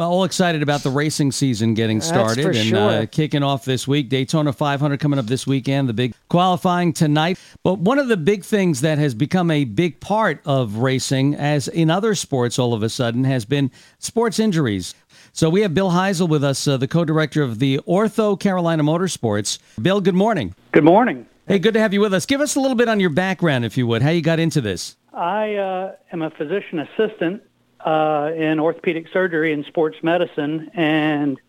all excited about the racing season getting started for and sure. uh, kicking off this week. Daytona 500 coming up this weekend, the big qualifying tonight. But one of the big things that has become a big part of racing, as in other sports all of a sudden, has been sports injuries. So we have Bill Heisel with us, uh, the co-director of the OrthoCarolina Motorsports. Bill, good morning. Good morning. Hey, good to have you with us. Give us a little bit on your background, if you would, how you got into this. I uh, am a physician assistant uh, in orthopedic surgery and sports medicine, and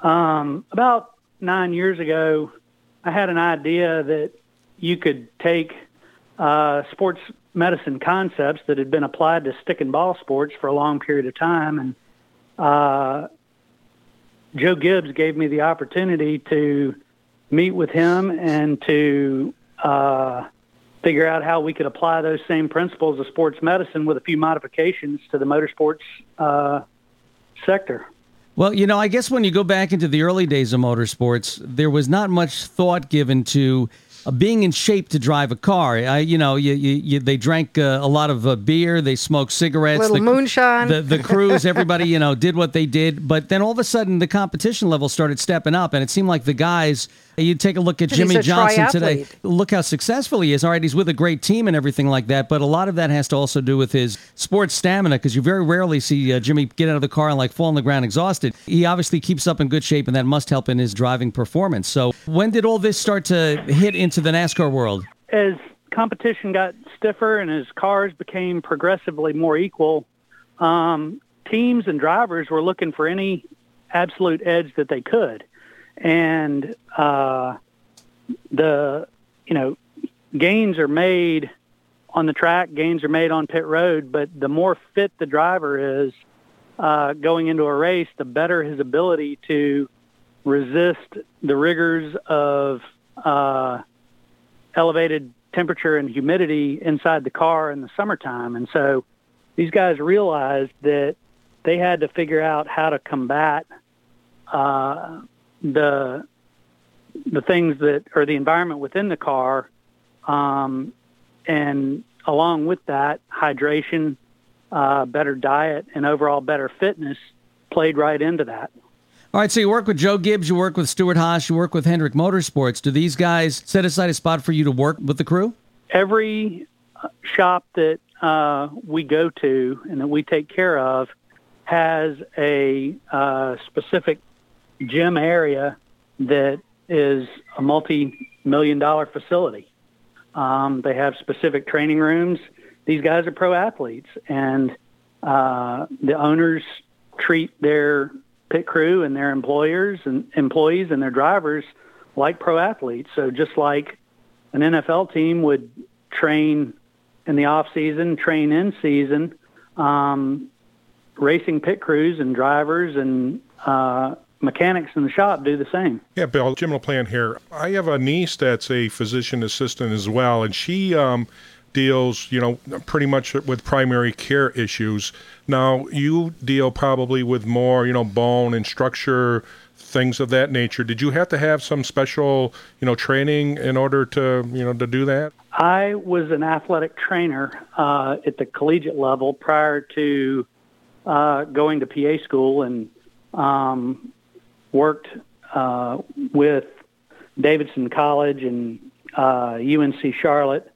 um, about nine years ago, I had an idea that you could take uh, sports medicine concepts that had been applied to stick and ball sports for a long period of time, and uh, Joe Gibbs gave me the opportunity to meet with him and to uh, figure out how we could apply those same principles of sports medicine with a few modifications to the motorsports uh, sector. Well, you know, I guess when you go back into the early days of motorsports, there was not much thought given to uh, being in shape to drive a car. I, you know, you, you, you, they drank uh, a lot of uh, beer, they smoked cigarettes, Little the, moonshine. The, the crews, everybody, you know, did what they did. But then all of a sudden, the competition level started stepping up, and it seemed like the guys. You take a look at He's Jimmie a Johnson today. Look how successful he is. All right, he's with a great team and everything like that. But a lot of that has to also do with his sports stamina because you very rarely see uh, Jimmie get out of the car and like fall on the ground exhausted. He obviously keeps up in good shape, and that must help in his driving performance. So, when did all this start to hit into the NASCAR world? As competition got stiffer and as cars became progressively more equal, um, teams and drivers were looking for any absolute edge that they could. And uh, the, you know, gains are made on the track, gains are made on pit road, but the more fit the driver is uh, going into a race, the better his ability to resist the rigors of uh, elevated temperature and humidity inside the car in the summertime. And so these guys realized that they had to figure out how to combat uh, the the things that or the environment within the car, um, and along with that, hydration, uh, better diet, and overall better fitness played right into that. All right, so you work with Joe Gibbs, you work with Stewart-Haas, you work with Hendrick Motorsports. Do these guys set aside a spot for you to work with the crew? every uh, shop that uh, we go to and that we take care of has a uh, specific gym area that is a multi-million dollar facility. Um, they have specific training rooms. These guys are pro athletes, and uh, the owners treat their pit crew and their employers and employees and their drivers like pro athletes. So just like an NFL team would train in the off season, train in season. Um, racing pit crews and drivers and uh, mechanics in the shop do the same. Yeah, Bill, Jim LaPlante here. I have a niece that's a physician assistant as well, and she um, deals, you know, pretty much with primary care issues. Now, you deal probably with more, you know, bone and structure, things of that nature. Did you have to have some special, you know, training in order to, you know, to do that? I was an athletic trainer uh, at the collegiate level prior to uh, going to PA school and um, worked uh, with Davidson College and uh, UNC Charlotte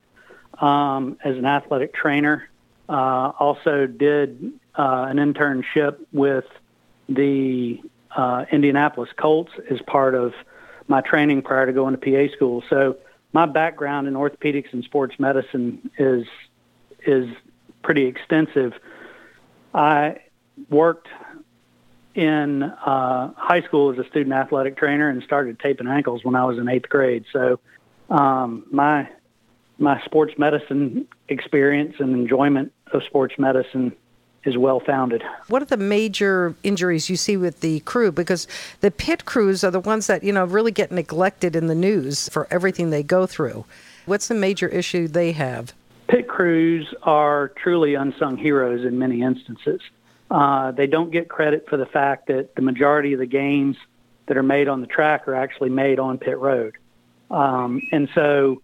um, as an athletic trainer. Uh, also did uh, an internship with the uh, Indianapolis Colts as part of my training prior to going to PA school. So my background in orthopedics and sports medicine is is pretty extensive. I worked in uh, high school as a student athletic trainer and started taping ankles when I was in eighth grade. So um, my my sports medicine experience and enjoyment of sports medicine is well founded. What are the major injuries you see with the crew? Because the pit crews are the ones that, you know, really get neglected in the news for everything they go through. What's the major issue they have? Pit crews are truly unsung heroes in many instances. Uh, they don't get credit for the fact that the majority of the gains that are made on the track are actually made on pit road. Um, and so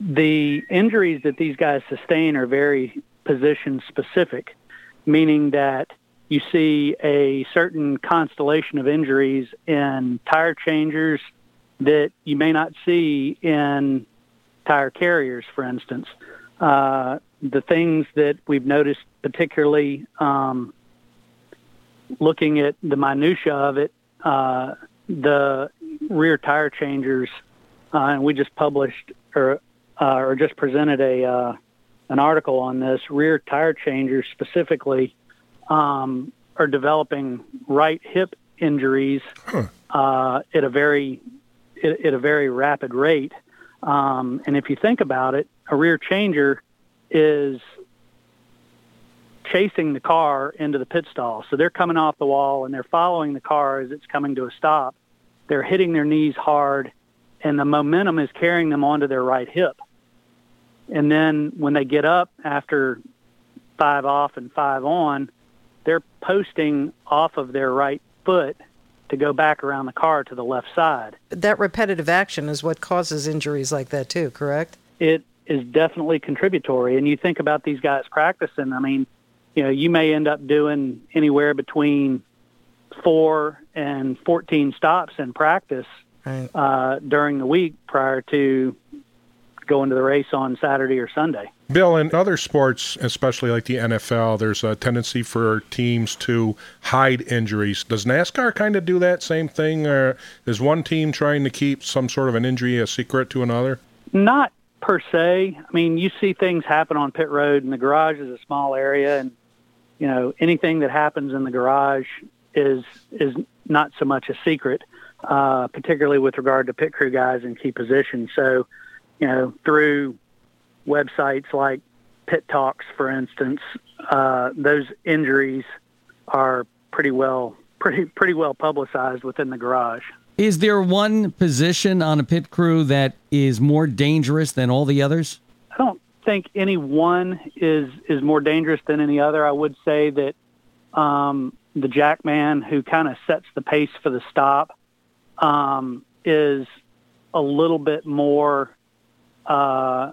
the injuries that these guys sustain are very position specific, meaning that you see a certain constellation of injuries in tire changers that you may not see in tire carriers, for instance. Uh, the things that we've noticed, particularly um, looking at the minutia of it, uh, the rear tire changers, uh, and we just published or uh, or just presented a uh, an article on this. Rear tire changers specifically um, are developing right hip injuries huh. uh, at a very at, at, a very rapid rate. Um, and if you think about it, a rear changer is chasing the car into the pit stall. So they're coming off the wall and they're following the car as it's coming to a stop. They're hitting their knees hard, and the momentum is carrying them onto their right hip. And then when they get up after five off and five on, they're posting off of their right foot to go back around the car to the left side. That repetitive action is what causes injuries like that too, correct? It is definitely contributory. And you think about these guys practicing, I mean, you know, you may end up doing anywhere between four and 14 stops in practice right. uh, during the week prior to going to the race on Saturday or Sunday. Bill, in other sports, especially like the NFL, there's a tendency for teams to hide injuries. Does NASCAR kind of do that same thing, or is one team trying to keep some sort of an injury a secret to another? Not per se. I mean, you see things happen on pit road, and the garage is a small area, and you know anything that happens in the garage is is not so much a secret, uh, particularly with regard to pit crew guys in key positions. So, you know, through websites like Pit Talks, for instance, uh, those injuries are pretty well pretty pretty well publicized within the garage. Is there one position on a pit crew that is more dangerous than all the others? Think any one is is more dangerous than any other. I would say that um, the jackman who kind of sets the pace for the stop um, is a little bit more uh,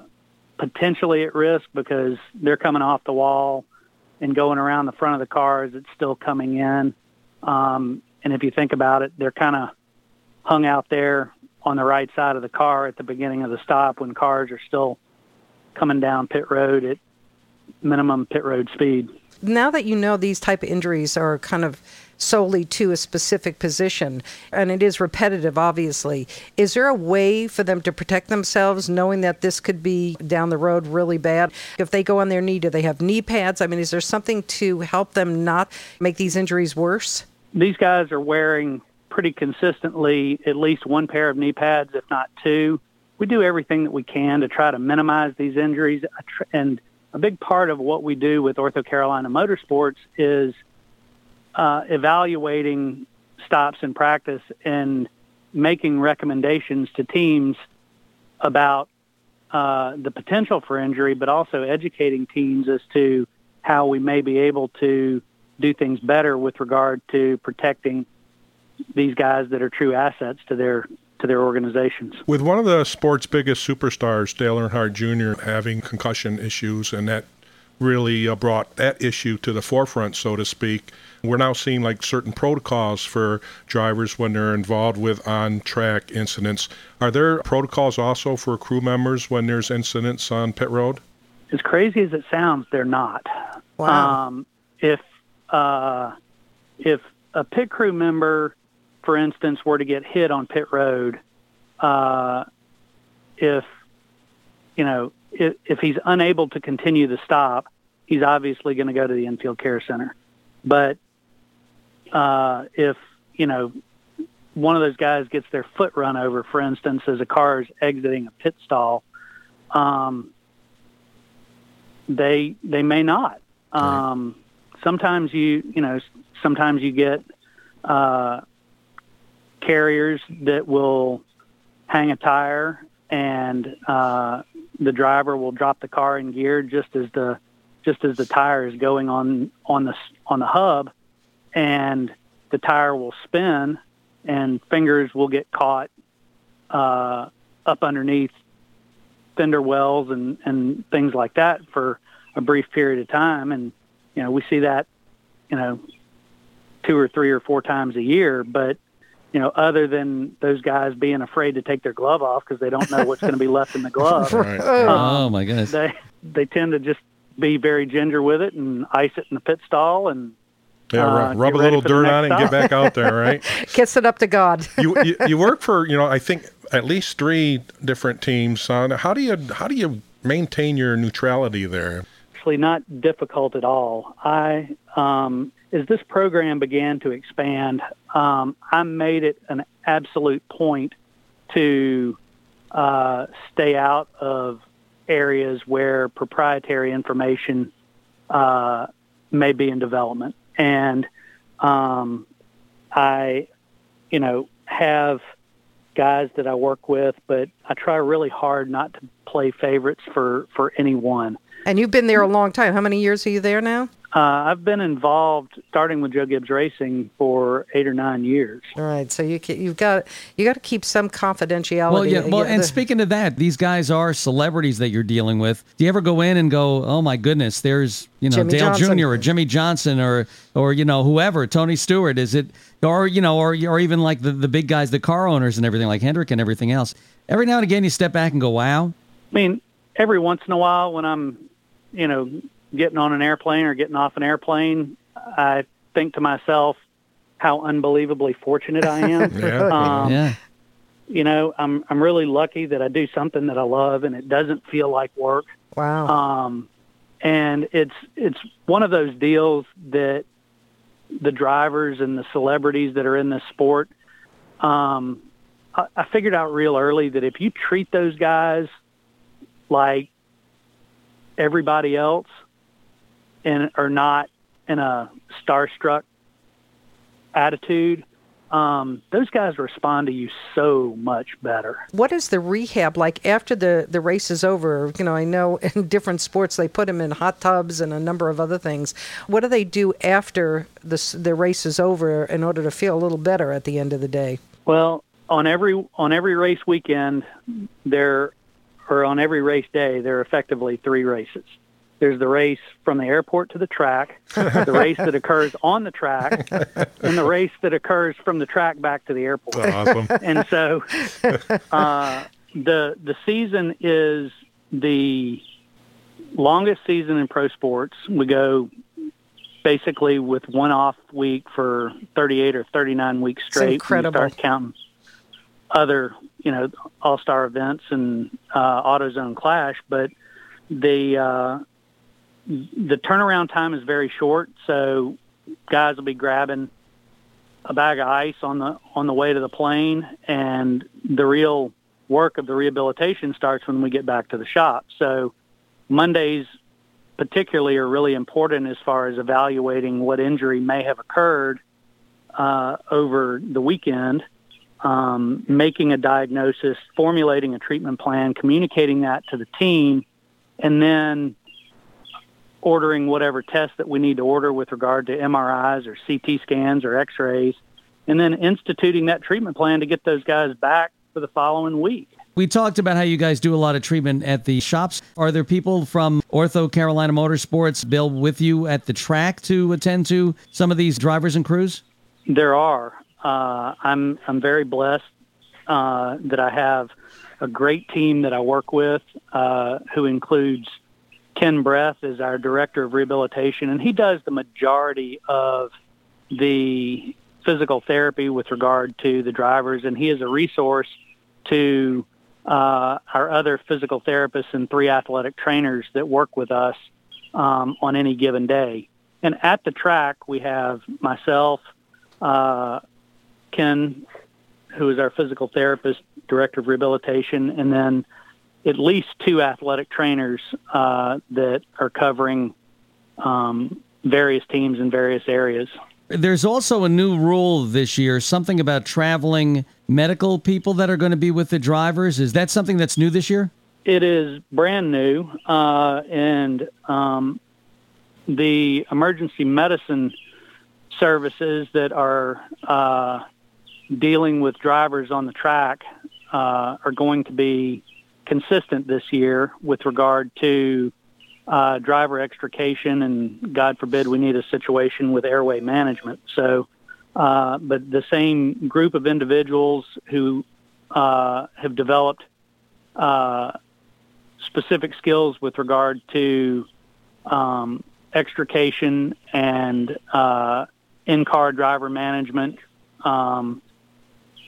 potentially at risk because they're coming off the wall and going around the front of the car as it's still coming in. Um, and if you think about it, they're kind of hung out there on the right side of the car at the beginning of the stop when cars are still coming down pit road at minimum pit road speed. Now that you know these type of injuries are kind of solely to a specific position, and it is repetitive, obviously. Is there a way for them to protect themselves, knowing that this could be down the road really bad? If they go on their knee, do they have knee pads? I mean, is there something to help them not make these injuries worse? These guys are wearing pretty consistently at least one pair of knee pads, if not two. We do everything that we can to try to minimize these injuries. And a big part of what we do with OrthoCarolina Motorsports is – uh, evaluating stops in practice and making recommendations to teams about uh, the potential for injury, but also educating teams as to how we may be able to do things better with regard to protecting these guys that are true assets to their to their organizations. With one of the sport's biggest superstars, Dale Earnhardt Jr., having concussion issues, and that really uh, brought that issue to the forefront, so to speak. We're now seeing like certain protocols for drivers when they're involved with on track incidents. Are there protocols also for crew members when there's incidents on pit road? As crazy as it sounds, they're not. Wow. Um, if uh, if a pit crew member, for instance, were to get hit on pit road, uh, if you know if, if he's unable to continue the stop, he's obviously going to go to the infield care center. But uh, if you know one of those guys gets their foot run over, for instance, as a car is exiting a pit stall, um, they they may not. Um, sometimes you you know sometimes you get uh, carriers that will hang a tire and uh, the driver will drop the car in gear just as the just as the tire is going on on the on the hub and the tire will spin and fingers will get caught uh, up underneath fender wells and, and things like that for a brief period of time. And, you know, we see that, you know, two or three or four times a year. But you know, other than those guys being afraid to take their glove off because they don't know what's going to be left in the glove, Right. oh my goodness. they they tend to just be very ginger with it and ice it in the pit stall and Yeah, Uh, rub, rub a little dirt on it and get back out there, right? Kiss it up to God. you, you you work for you know I think at least three different teams. How do you how do you maintain your neutrality there? actually not difficult at all. I, um, as this program began to expand, um, I made it an absolute point to uh, stay out of areas where proprietary information uh, may be in development. And um, I, you know, have guys that I work with, but I try really hard not to play favorites for, for anyone. And you've been there a long time. How many years are you there now? Uh, I've been involved, starting with Joe Gibbs Racing, for eight or nine years. All right, so you ca- you've got you got to keep some confidentiality. Well, yeah. Well, and speaking of that, these guys are celebrities that you're dealing with. Do you ever go in and go, "Oh my goodness, there's you know Jimmie Dale Johnson. Jr. or Jimmie Johnson or or you know whoever, Tony Stewart"? Is it or you know or or even like the the big guys, the car owners and everything, like Hendrick and everything else? Every now and again, you step back and go, "Wow." I mean, every once in a while, when I'm, you know, getting on an airplane or getting off an airplane, I think to myself how unbelievably fortunate I am. Yeah. Um, yeah. You know, I'm I'm really lucky that I do something that I love and it doesn't feel like work. wow. Um, and it's it's one of those deals that the drivers and the celebrities that are in this sport. Um, I, I figured out real early that if you treat those guys like everybody else and are not in a starstruck attitude, um, those guys respond to you so much better. what is the rehab like after the the race is over? You know, I know in different sports they put them in hot tubs and a number of other things. What do they do after the the race is over in order to feel a little better at the end of the day? Well, on every on every race weekend, there or on every race day, there are effectively three races. There's the race from the airport to the track, the race that occurs on the track, and the race that occurs from the track back to the airport. Awesome. And so, uh, the the season is the longest season in pro sports. We go basically with one off week for 38 or 39 weeks straight. when you incredible. start counting other, you know, all star events and uh, AutoZone Clash, but the uh, the turnaround time is very short. So guys will be grabbing a bag of ice on the on the way to the plane, and the real work of the rehabilitation starts when we get back to the shop. So Mondays particularly are really important as far as evaluating what injury may have occurred uh, over the weekend, um, making a diagnosis, formulating a treatment plan, communicating that to the team, and then ordering whatever test that we need to order with regard to MRIs or CT scans or X-rays, and then instituting that treatment plan to get those guys back for the following week. We talked about how you guys do a lot of treatment at the shops. Are there people from OrthoCarolina Motorsports, Bill, with you at the track to attend to some of these drivers and crews? There are. Uh, I'm I'm very blessed uh, that I have a great team that I work with, uh, who includes Ken Breath is our director of rehabilitation, and he does the majority of the physical therapy with regard to the drivers, and he is a resource to uh, our other physical therapists and three athletic trainers that work with us um, on any given day. And at the track, we have myself, uh, Ken, who is our physical therapist, director of rehabilitation, and then at least two athletic trainers uh, that are covering um, various teams in various areas. There's also a new rule this year, something about traveling medical people that are going to be with the drivers. Is that something that's new this year? It is brand new, uh, and um, the emergency medicine services that are uh, dealing with drivers on the track uh, are going to be consistent this year with regard to uh, driver extrication, and God forbid we need a situation with airway management. So, uh, but the same group of individuals who uh, have developed uh, specific skills with regard to um, extrication and uh, in-car driver management um,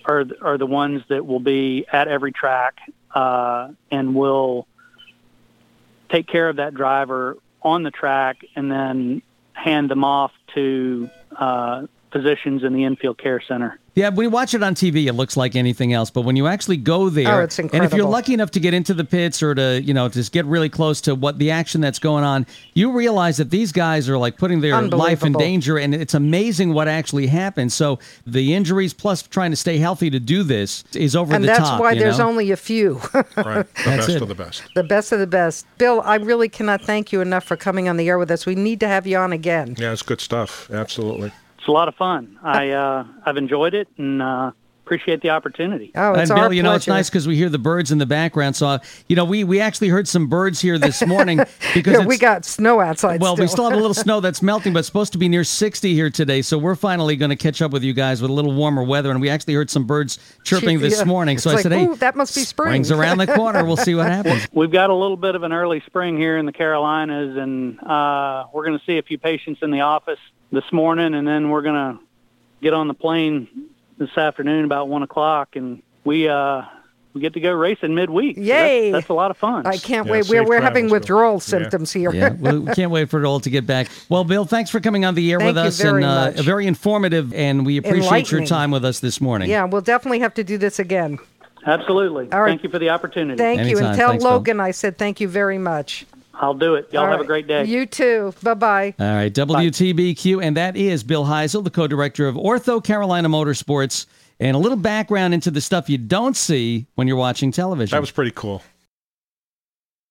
are are the ones that will be at every track uh, and will take care of that driver on the track and then hand them off to uh, physicians in the infield care center. Yeah, when you watch it on TV, it looks like anything else. But when you actually go there, Oh, it's and if you're lucky enough to get into the pits or to, you know, just get really close to what the action that's going on, you realize that these guys are like putting their life in danger, and it's amazing what actually happens. So the injuries plus trying to stay healthy to do this is over and the that's why you there's know? only a few. Right. The That's best it. of the best. the best of the best. Bill, I really cannot thank you enough for coming on the air with us. We need to have you on again. Yeah, it's good stuff. Absolutely. It's a lot of fun. I uh, I've enjoyed it and uh, appreciate the opportunity. Oh, it's and our Bill, you know, it's nice because we hear the birds in the background. So, uh, you know, we we actually heard some birds here this morning because Yeah, we got snow outside. Well, we still. still have a little snow that's melting, but it's supposed to be near 60 here today. So we're finally going to catch up with you guys with a little warmer weather. And we actually heard some birds chirping this Yeah. morning. So It's I like, said, hey, that must be spring." Spring's around the corner. We'll see what happens. We've got a little bit of an early spring here in the Carolinas, and uh, we're going to see a few patients in the office this morning, and then we're going to get on the plane this afternoon about one o'clock, and we uh, we get to go racing midweek. So that's- Yay. that's, a lot of fun. I can't Yeah, wait. We're, we're having travels, Bill. withdrawal Yeah. symptoms here. Yeah, well, we can't wait for it all to get back. Well, Bill, thanks for coming on the air Thank with you us very and uh, much. very informative. And we appreciate your time with us this morning. Yeah, we'll definitely have to do this again. Absolutely. All right. Thank you for the opportunity. Thank you. And tell Thanks, Bill. Logan I said thank you very much. I'll do it. Y'all All have a great day. You too. Bye bye. All right, WTBQ, and that is Bill Heisel, the co-director of OrthoCarolina Motorsports, and a little background into the stuff you don't see when you're watching television. That was pretty cool.